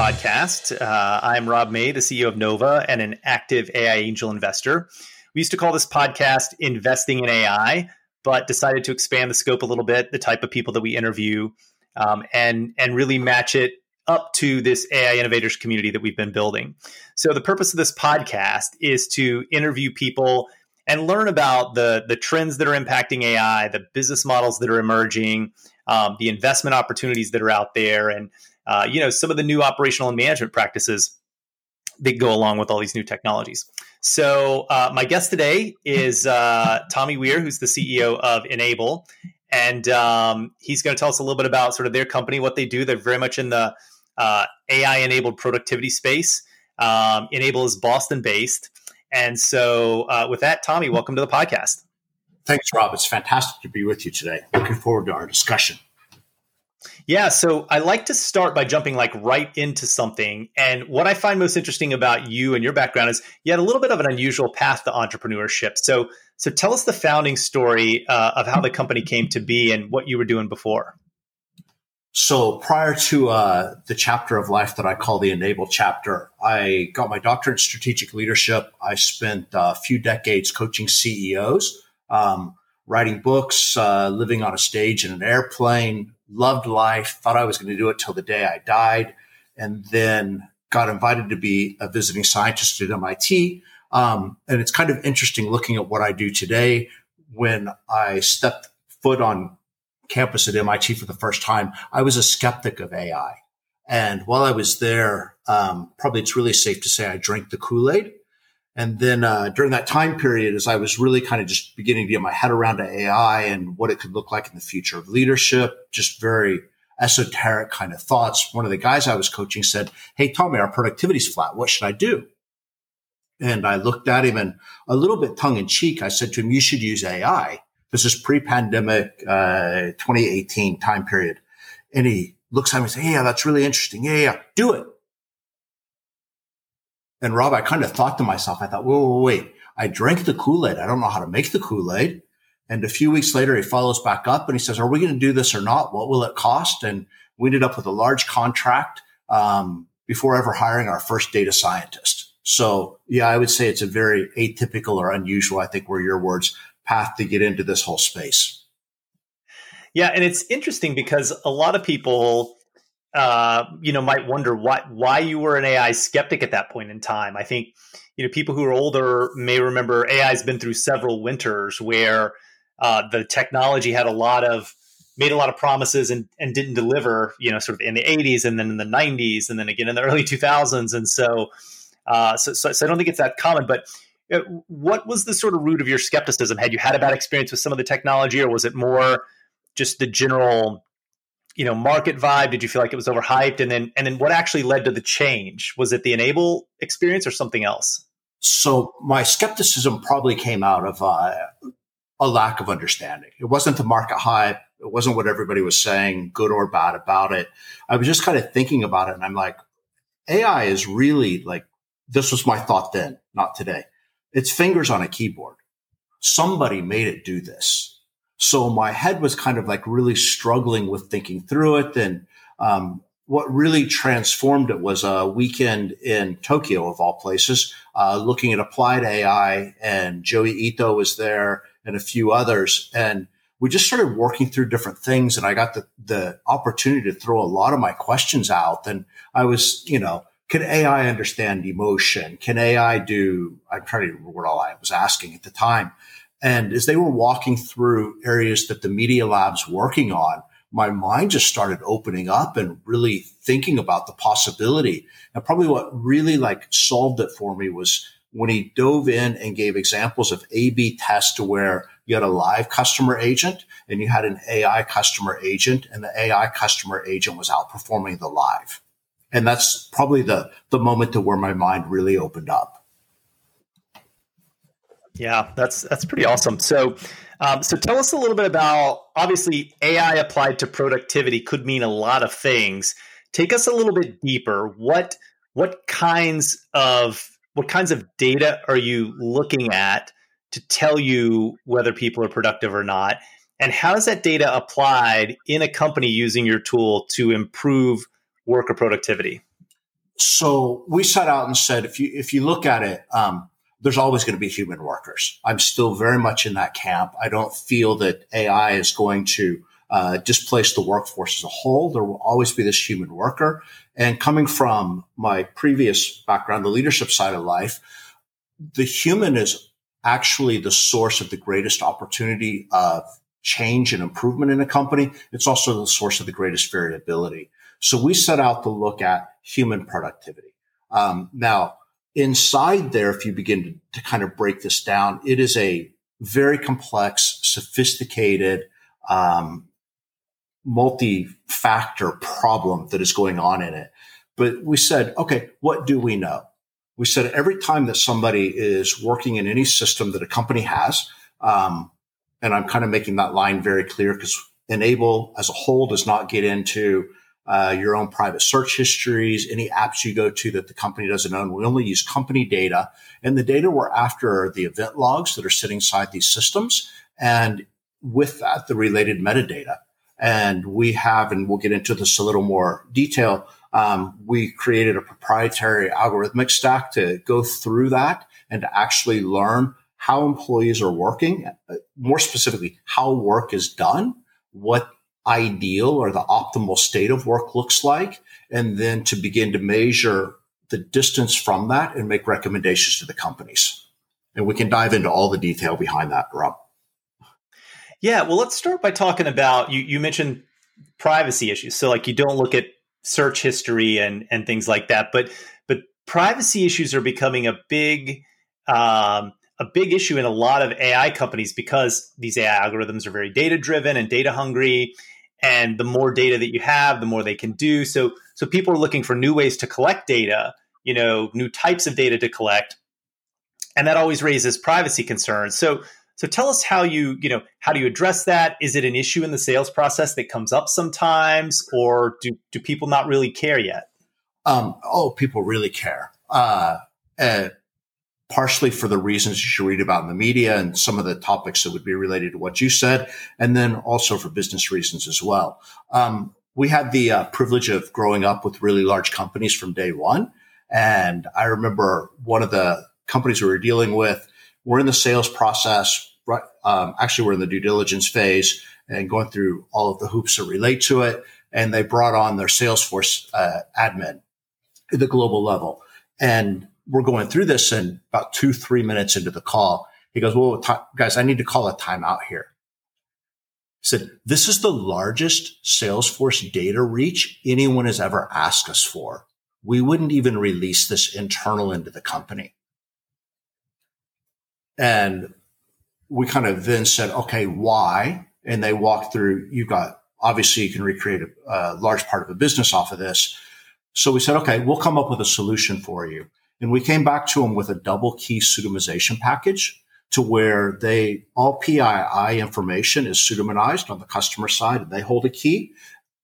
Podcast. Uh, I'm Rob May, the CEO of Nova and an active AI angel investor. We used to call this podcast Investing in AI, but decided to expand the scope a little bit, the type of people that we interview, um, and, and really match it up to this AI innovators community that we've been building. So, the purpose of this podcast is to interview people and learn about the, the trends that are impacting AI, the business models that are emerging um, the investment opportunities that are out there, and uh, you know some of the new operational and management practices that go along with all these new technologies. So uh, my guest today is uh, Tommy Weir, who's the CEO of Enaible, and um, he's going to tell us a little bit about sort of their company, what they do. They're very much in the uh, AI-enabled productivity space. Um, Enaible is Boston-based, and so uh, with that, Tommy, welcome to the podcast. Thanks, Rob. It's fantastic to be with you today. Looking forward to our discussion. Yeah, so I like to start by jumping like right into something. And what I find most interesting about you and your background is you had a little bit of an unusual path to entrepreneurship. So, so tell us the founding story uh, of how the company came to be and what you were doing before. So prior to uh, the chapter of life that I call the Enaible chapter, I got my doctorate in strategic leadership. I spent a few decades coaching CEOs um, writing books, uh, living on a stage in an airplane, loved life, thought I was going to do it till the day I died, and then got invited to be a visiting scientist at MIT. Um, and it's kind of interesting looking at what I do today. When I stepped foot on campus at MIT for the first time, I was a skeptic of AI. And while I was there, um, probably it's really safe to say I drank the Kool Aid. And then uh, during that time period, as I was really kind of just beginning to get my head around AI and what it could look like in the future of leadership, just very esoteric kind of thoughts. One of the guys I was coaching said, Hey, Tommy, our productivity's flat. What should I do? And I looked at him and a little bit tongue in cheek, I said to him, you should use AI. This is pre-pandemic, uh, 2018 time period. And he looks at me and says, Yeah, that's really interesting. Yeah, yeah, do it. And Rob, I kind of thought to myself, I thought, whoa, whoa, wait, I drank the Kool-Aid. I don't know how to make the Kool-Aid. And a few weeks later, he follows back up and he says, are we going to do this or not? What will it cost? And we ended up with a large contract, um, before ever hiring our first data scientist. So yeah, I would say it's a very atypical or unusual, I think were your words, path to get into this whole space. Yeah. And it's interesting because a lot of people, uh, you know, might wonder why why you were an AI skeptic at that point in time. I think you know people who are older may remember AI has been through several winters where uh, the technology had a lot of made a lot of promises and, and didn't deliver. You know, sort of in the '80s and then in the '90s and then again in the early 2000s. And so, uh, so, so, so I don't think it's that common, but. Uh, what was the sort of root of your skepticism? Had you had a bad experience with some of the technology, or was it more just the general you know market vibe? Did you feel like it was overhyped? And then and then what actually led to the change? Was it the Enaible experience or something else? So my skepticism probably came out of uh, a lack of understanding. It wasn't the market hype. It wasn't what everybody was saying good or bad about it. I was just kind of thinking about it and i'm like ai is really like this was my thought then not today it's fingers on a keyboard somebody made it do this so my head was kind of like really struggling with thinking through it. And um, what really transformed it was a weekend in Tokyo, of all places, uh, looking at applied AI. And Joi Ito was there and a few others. And we just started working through different things. And I got the, the opportunity to throw a lot of my questions out. And I was, you know, can AI understand emotion? Can AI do, I'm trying to remember what all I was asking at the time. And as they were walking through areas that the media lab's working on, my mind just started opening up and really thinking about the possibility. And probably what really like solved it for me was when he dove in and gave examples of A B tests to where you had a live customer agent and you had an AI customer agent and the AI customer agent was outperforming the live. And that's probably the, the moment to where my mind really opened up. Yeah, that's that's pretty awesome. So, um, so tell us a little bit about obviously AI applied to productivity could mean a lot of things. Take us a little bit deeper. What what kinds of what kinds of data are you looking at to tell you whether people are productive or not? And how is that data applied in a company using your tool to improve worker productivity? So we set out and said, if you if you look at it, um, there's always going to be human workers. I'm still very much in that camp. I don't feel that AI is going to uh, displace the workforce as a whole. There will always be this human worker. And coming from my previous background, the leadership side of life, the human is actually the source of the greatest opportunity of change and improvement in a company. It's also the source of the greatest variability. So we set out to look at human productivity. Um, now, inside there, if you begin to, to, kind of break this down, it is a very complex, sophisticated, um, multi-factor problem that is going on in it. But we said, okay, what do we know? We said every time that somebody is working in any system that a company has, um, and I'm kind of making that line very clear because Enaible as a whole does not get into uh, your own private search histories, any apps you go to that the company doesn't own. We only use company data. And the data we're after are the event logs that are sitting inside these systems. And with that, the related metadata. And we have, and we'll get into this a little more detail. Um, we created a proprietary algorithmic stack to go through that and to actually learn how employees are working, uh, more specifically, how work is done, what ideal or the optimal state of work looks like, and then to begin to measure the distance from that and make recommendations to the companies. And we can dive into all the detail behind that, Rob. Yeah, well, let's start by talking about you. You mentioned privacy issues, so like you don't look at search history and and things like that, but but privacy issues are becoming a big um, a big issue in a lot of AI companies because these AI algorithms are very data driven and data hungry. And the more data that you have, the more they can do. So, so people are looking for new ways to collect data, you know, new types of data to collect. And that always raises privacy concerns. So, so tell us how you, you know, how do you address that? Is it an issue in the sales process that comes up sometimes, or do, do people not really care yet? Um, oh, people really care. Uh, uh, partially for the reasons you should read about in the media and some of the topics that would be related to what you said, and then also for business reasons as well. Um, we had the uh, privilege of growing up with really large companies from day one. And I remember one of the companies we were dealing with, we're in the sales process, right? Um, actually, we're in the due diligence phase and going through all of the hoops that relate to it. And they brought on their Salesforce uh, admin at the global level. And we're going through this and about two, three minutes into the call, he goes, well, t- guys, I need to call a timeout here. He said, this is the largest Salesforce data reach anyone has ever asked us for. We wouldn't even release this internal into the company. And we kind of then said, okay, why? And they walked through, you got, obviously you can recreate a, a large part of a business off of this. So we said, okay, we'll come up with a solution for you. And we came back to them with a double key pseudonymization package to where they all PII information is pseudonymized on the customer side and they hold a key.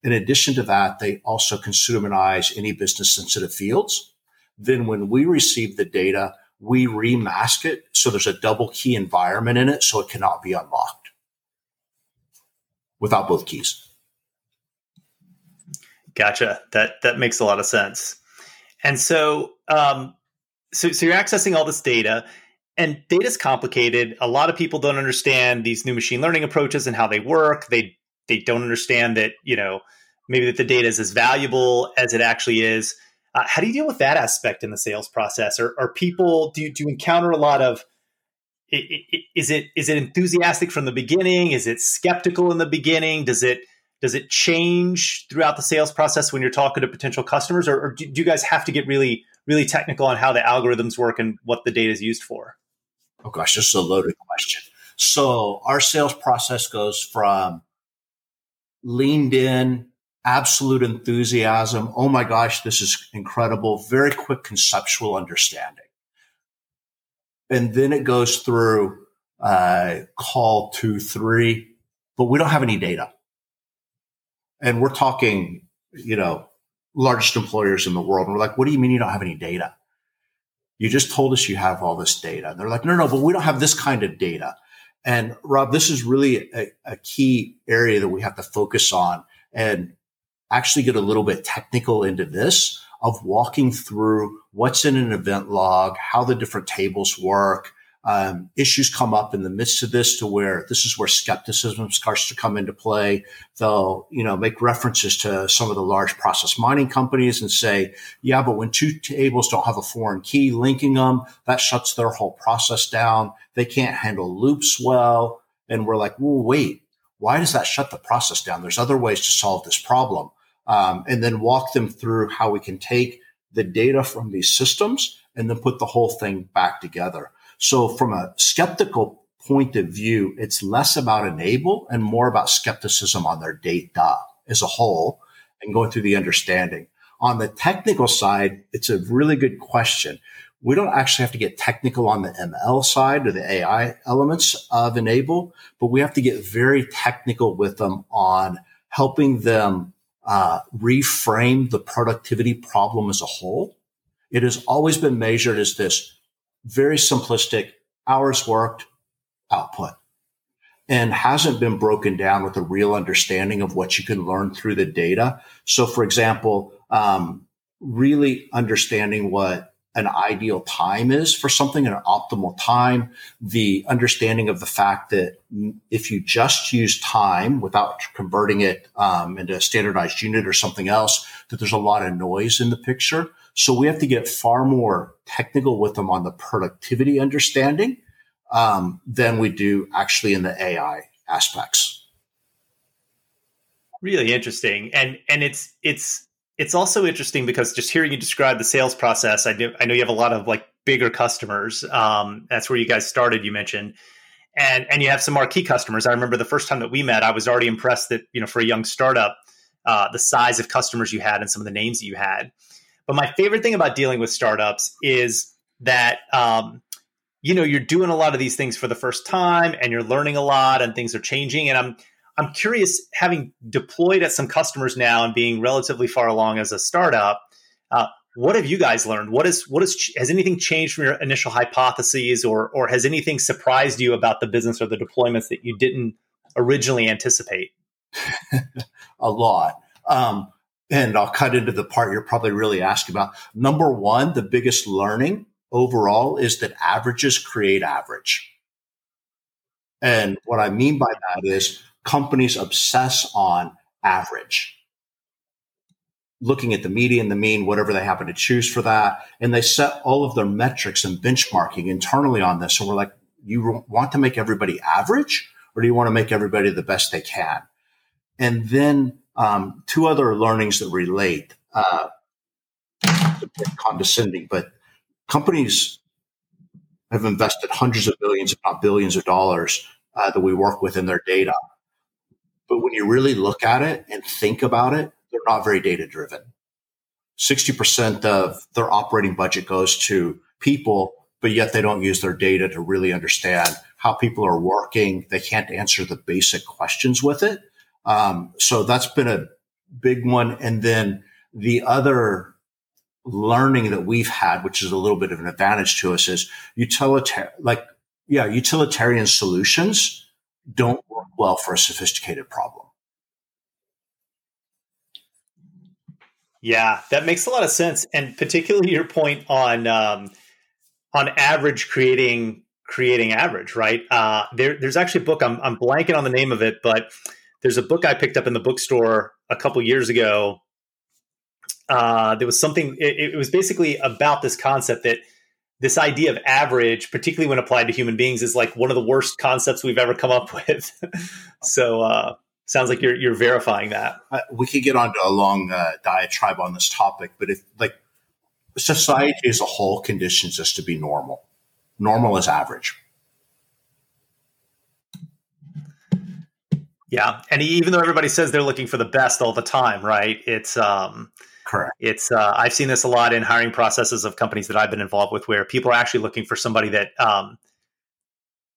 In addition to that, they also can pseudonymize any business sensitive fields. Then when we receive the data, we remask it. So there's a double key environment in it. So it cannot be unlocked without both keys. Gotcha. That, that makes a lot of sense. And so, um, so, so you're accessing all this data and data is complicated. A lot of people don't understand these new machine learning approaches and how they work. They they don't understand that you know maybe that the data is as valuable as it actually is. Uh, how do you deal with that aspect in the sales process? Or are people do you, do you encounter a lot of is it is it enthusiastic from the beginning? Is it skeptical in the beginning? Does it does it change throughout the sales process when you're talking to potential customers, or, or do you guys have to get really really technical on how the algorithms work and what the data is used for? Oh gosh, this is a loaded question. So our sales process goes from leaned in, absolute enthusiasm. Oh my gosh, this is incredible. Very quick conceptual understanding. And then it goes through uh, call two, three, but we don't have any data. And we're talking, you know, largest employers in the world. And we're like, what do you mean you don't have any data? You just told us you have all this data. And they're like, no, no, but we don't have this kind of data. And Rob, this is really a, a key area that we have to focus on and actually get a little bit technical into this of walking through what's in an event log, how the different tables work, um, issues come up in the midst of this to where this is where skepticism starts to come into play. They'll, you know, make references to some of the large process mining companies and say, yeah, but when two tables don't have a foreign key linking them, that shuts their whole process down. They can't handle loops well. And we're like, well, wait, why does that shut the process down? There's other ways to solve this problem. Um, and then walk them through how we can take the data from these systems and then put the whole thing back together. So from a skeptical point of view, it's less about Enaible and more about skepticism on their data as a whole and going through the understanding. On the technical side, it's a really good question. We don't actually have to get technical on the ML side or the AI elements of Enaible, but we have to get very technical with them on helping them uh, reframe the productivity problem as a whole. It has always been measured as this very simplistic hours worked output and hasn't been broken down with a real understanding of what you can learn through the data. So, for example, um, really understanding what an ideal time is for something, an optimal time, the understanding of the fact that if you just use time without converting it um, into a standardized unit or something else, that there's a lot of noise in the picture. So we have to get far more technical with them on the productivity understanding um, than we do actually in the AI aspects. Really interesting, and and it's it's it's also interesting because just hearing you describe the sales process, I do I know you have a lot of like bigger customers. Um, that's where you guys started. You mentioned. And, and you have some marquee customers. I remember the first time that we met, I was already impressed that you know for a young startup, uh, the size of customers you had and some of the names that you had. But my favorite thing about dealing with startups is that um, you know you're doing a lot of these things for the first time and you're learning a lot and things are changing. And I'm I'm curious, having deployed at some customers now and being relatively far along as a startup, uh, what have you guys learned? What is what is has anything changed from your initial hypotheses, or or has anything surprised you about the business or the deployments that you didn't originally anticipate? a lot. Um, and I'll cut into the part you're probably really asking about. Number one, the biggest learning overall is that averages create average. And what I mean by that is companies obsess on average, looking at the median, the mean, whatever they happen to choose for that. And they set all of their metrics and benchmarking internally on this. And we're like, you want to make everybody average or do you want to make everybody the best they can? And then um, two other learnings that relate, uh, condescending, but companies have invested hundreds of billions, if not billions of dollars uh, that we work with in their data. But when you really look at it and think about it, they're not very data driven. 60% of their operating budget goes to people, but yet they don't use their data to really understand how people are working. They can't answer the basic questions with it. Um, so that's been a big one. And then the other learning that we've had, which is a little bit of an advantage to us, is utilitarian, like, yeah, utilitarian solutions don't work well for a sophisticated problem. Yeah, that makes a lot of sense, and particularly your point on um, on average creating creating average, right? Uh, there, there's actually a book I'm, I'm blanking on the name of it, but there's a book I picked up in the bookstore a couple years ago. Uh, there was something. It, it, was basically about this concept that this idea of average, particularly when applied to human beings, is like one of the worst concepts we've ever come up with. so, uh, sounds like you're you're verifying that. Uh, we could get onto a long uh, diatribe on this topic, but if like society as a whole conditions us to be normal, normal is average. Yeah, and even though everybody says they're looking for the best all the time, right? It's um, correct. It's uh, I've seen this a lot in hiring processes of companies that I've been involved with, where people are actually looking for somebody that um,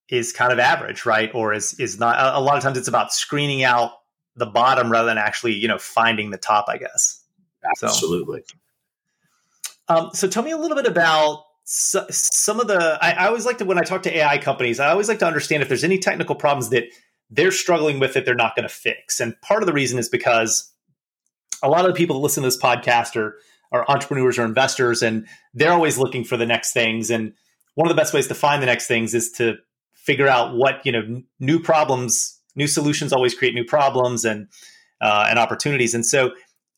is kind of average, right? Or is is not. A, a lot of times, it's about screening out the bottom rather than actually, you know, finding the top. I guess. Absolutely. So, um, so tell me a little bit about so, some of the I, I, always like to when I talk to AI companies, I always like to understand if there's any technical problems that they're struggling with it, they're not going to fix. And part of the reason is because a lot of the people that listen to this podcast are, are entrepreneurs or investors, and they're always looking for the next things. And one of the best ways to find the next things is to figure out what you know new problems, new solutions always create new problems and uh, and opportunities. And so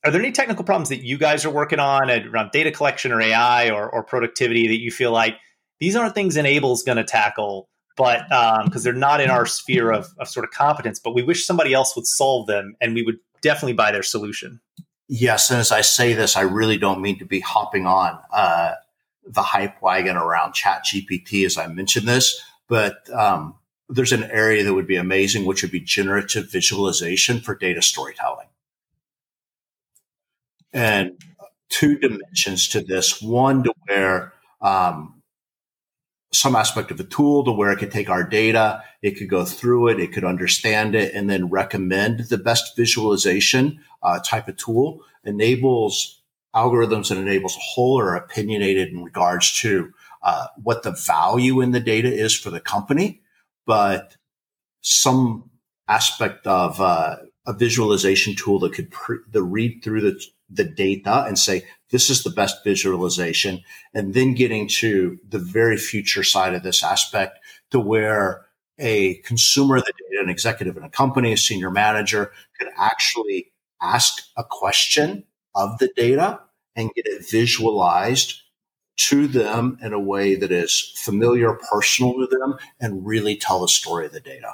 are there any technical problems that you guys are working on around data collection or AI or, or productivity that you feel like these aren't things Enaible's going to tackle, but because um, they're not in our sphere of, of sort of competence, but we wish somebody else would solve them and we would definitely buy their solution? Yes. And as I say this, I really don't mean to be hopping on uh, the hype wagon around Chat GPT as I mentioned this, but um, there's an area that would be amazing, which would be generative visualization for data storytelling and two dimensions to this. One to where um, some aspect of a tool to where it could take our data, it could go through it, it could understand it, and then recommend the best visualization uh, type of tool. Enaible's algorithms and enables a whole or opinionated in regards to uh, what the value in the data is for the company, but some aspect of uh, a visualization tool that could the read through the the data and say, this is the best visualization. And then getting to the very future side of this aspect to where a consumer of the data, an executive in a company, a senior manager could actually ask a question of the data and get it visualized to them in a way that is familiar, personal to them, and really tell the story of the data.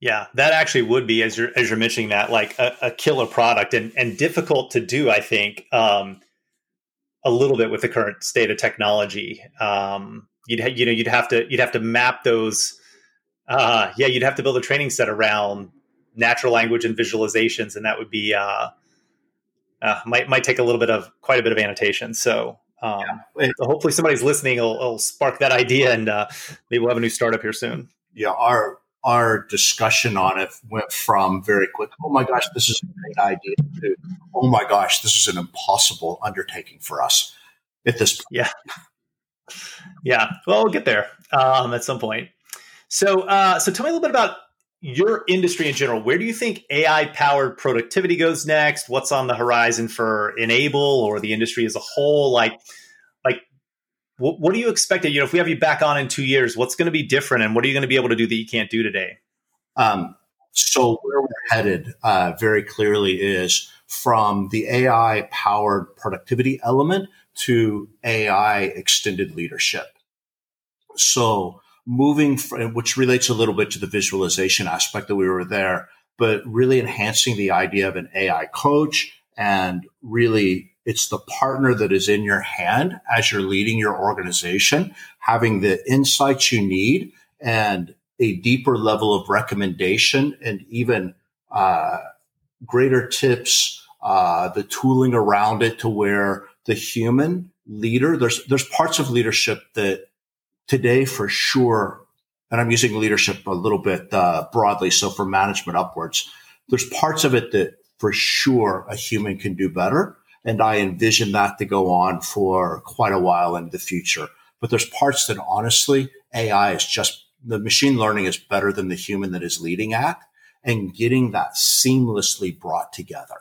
Yeah, that actually would be as you're as you're mentioning that like a, a killer product and and difficult to do. I think um, a little bit with the current state of technology. Um, you'd ha- you know you'd have to you'd have to map those. Uh, yeah, you'd have to build a training set around natural language and visualizations, and that would be uh, uh, might might take a little bit of quite a bit of annotation. So um, yeah. hopefully somebody's listening will, will, spark that idea, and uh, maybe we'll have a new startup here soon. Yeah, our our discussion on it went from very quick, oh my gosh, this is a great idea, to oh my gosh, this is an impossible undertaking for us at this point. Yeah. Yeah. Well, we'll get there um, at some point. So, uh, so tell me a little bit about your industry in general. Where do you think AI powered productivity goes next? What's on the horizon for Enaible or the industry as a whole? Like, what, what do you expect? You know, if we have you back on in two years, what's going to be different, and what are you going to be able to do that you can't do today? Um, so where we're headed uh, very clearly is from the AI powered productivity element to AI extended leadership. So moving, which relates a little bit to the visualization aspect that we were there, but really enhancing the idea of an AI coach and really it's the partner that is in your hand as you're leading your organization, having the insights you need and a deeper level of recommendation and even uh, greater tips, uh, the tooling around it to where the human leader, there's, there's parts of leadership that today for sure, and I'm using leadership a little bit uh, broadly. So for management upwards, there's parts of it that for sure a human can do better. And I envision that to go on for quite a while in the future. But there's parts that honestly, AI is just the machine learning is better than the human that is leading at and getting that seamlessly brought together.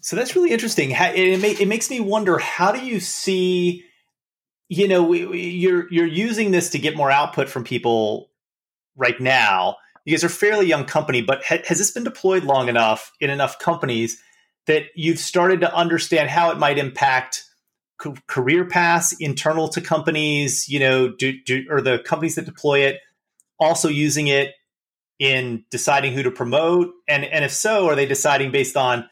So that's really interesting. It, makes me wonder how do you see, you know, you're you're using this to get more output from people right now you guys are a fairly young company, but ha- has this been deployed long enough in enough companies that you've started to understand how it might impact career paths internal to companies? You know, do, do or the companies that deploy it also using it in deciding who to promote? And and if so, are they deciding based on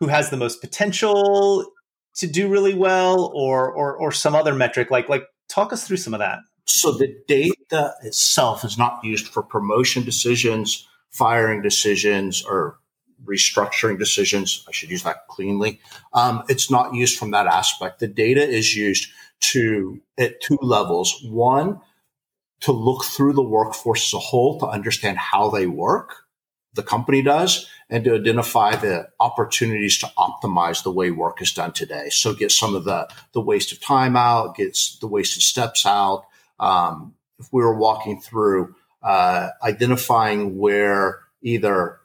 who has the most potential to do really well, or or or some other metric? Like like talk us through some of that. So the data itself is not used for promotion decisions, firing decisions, or restructuring decisions. I should use that cleanly. Um, it's not used from that aspect. The data is used to at two levels. One, to look through the workforce as a whole to understand how they work. the company does and to identify the opportunities to optimize the way work is done today. So get some of the, the waste of time out, get the wasted steps out. Um, if we were walking through uh, identifying where either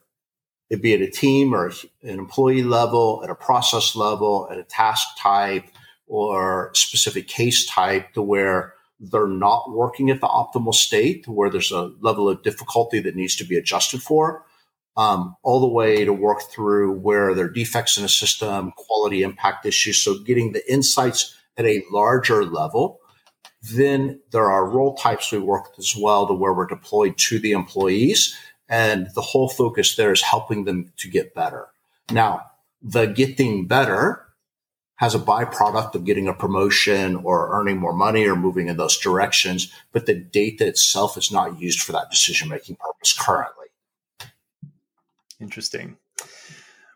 it be at a team or an employee level, at a process level, at a task type or specific case type to where they're not working at the optimal state, to where there's a level of difficulty that needs to be adjusted for, um, all the way to work through where there are defects in a system, quality impact issues. So getting the insights at a larger level. Then there are role types we work with as well to where we're deployed to the employees. And the whole focus there is helping them to get better. Now, the getting better has a byproduct of getting a promotion or earning more money or moving in those directions, but the data itself is not used for that decision making purpose currently. Interesting.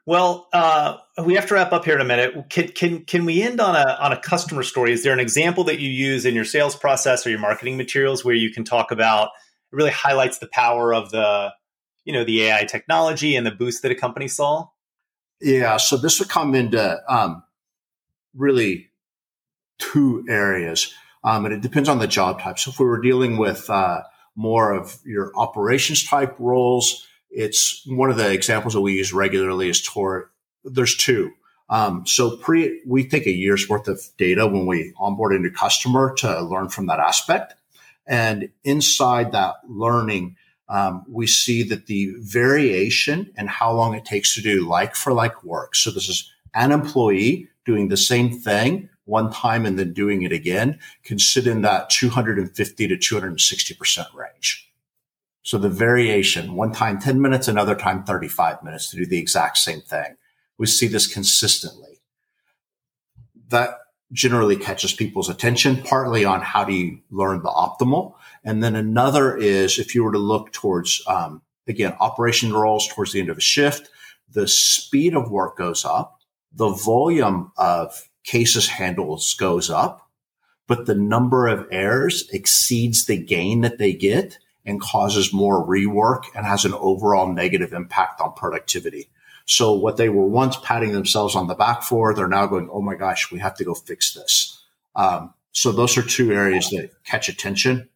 Well, uh, we have to wrap up here in a minute. Can can can we end on a on a customer story? Is there an example that you use in your sales process or your marketing materials where you can talk about it really highlights the power of the you know the AI technology and the boost that a company saw? Yeah, so this would come into um, really two areas, um, and it depends on the job type. So if we were dealing with uh, more of your operations type roles it's one of the examples that we use regularly is Tor. There's two. Um, so pre, we take a year's worth of data when we onboard a new customer to learn from that aspect. And inside that learning, um, we see that the variation and how long it takes to do like for like work. So this is an employee doing the same thing one time and then doing it again can sit in that 250 to 260% range. So the variation, one time 10 minutes, another time 35 minutes to do the exact same thing. We see this consistently. That generally catches people's attention, partly on how do you learn the optimal. And then another is if you were to look towards, um, again, operation roles towards the end of a shift, the speed of work goes up, the volume of cases handles goes up, but the number of errors exceeds the gain that they get and causes more rework and has an overall negative impact on productivity. So what they were once patting themselves on the back for, they're now going, Oh my gosh, we have to go fix this. Um, so those are two areas that catch attention.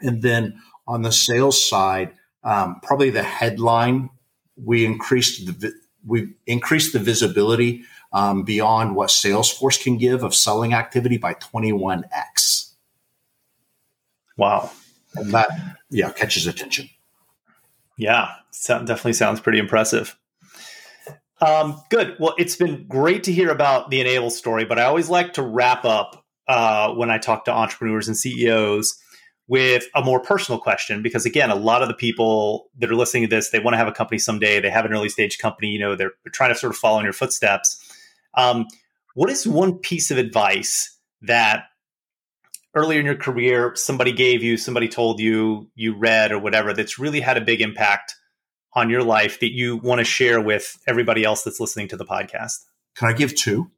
And then on the sales side, um, probably the headline, we increased the, we increased the visibility um, beyond what Salesforce can give of selling activity by 21x. Wow. And that, yeah, catches attention. Yeah, definitely sounds pretty impressive. Um, good. Well, it's been great to hear about the Enaible story, but I always like to wrap up uh, when I talk to entrepreneurs and CEOs with a more personal question because again a lot of the people that are listening to this they want to have a company someday they have an early stage company you know they're, they're trying to sort of follow in your footsteps um, what is one piece of advice that earlier in your career somebody gave you, somebody told you, you read or whatever that's really had a big impact on your life that you want to share with everybody else that's listening to the podcast? Can I give two?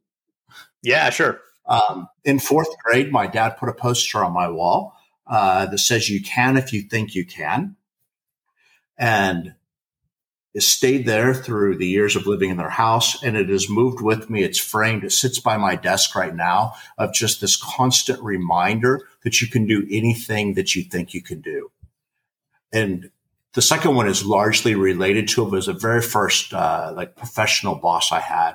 Yeah, sure. Um, in fourth grade, my dad put a poster on my wall uh, that says, You can if you think you can. And it stayed there through the years of living in their house and it has moved with me. It's framed. It sits by my desk right now of just this constant reminder that you can do anything that you think you can do. And the second one is largely related to it was the very first, uh, like professional boss I had.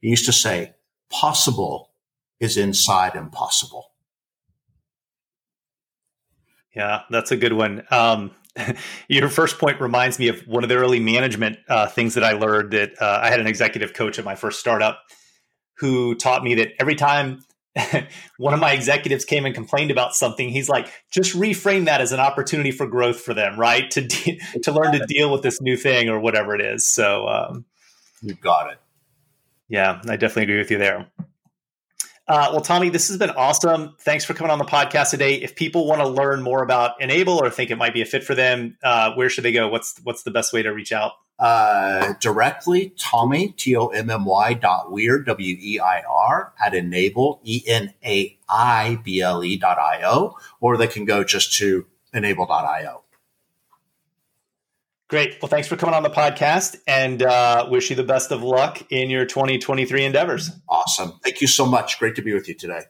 He used to say, possible is inside impossible. Yeah, that's a good one. Um, your first point reminds me of one of the early management uh, things that I learned. That uh, I had an executive coach at my first startup who taught me that every time one of my executives came and complained about something, he's like, just reframe that as an opportunity for growth for them, right? To de- to learn to deal with this new thing or whatever it is. So um, you got it. Yeah, I definitely agree with you there. Uh, well, Tommy, this has been awesome. Thanks for coming on the podcast today. If people want to learn more about Enaible or think it might be a fit for them, uh, where should they go? What's what's the best way to reach out? Uh, directly, Tommy T O M M Y dot weir W E I R at enaible E N A I B L E dot I O, or they can go just to enaible.io. Great. Well, thanks for coming on the podcast and uh, wish you the best of luck in your 2023 endeavors. Awesome. Thank you so much. Great to be with you today.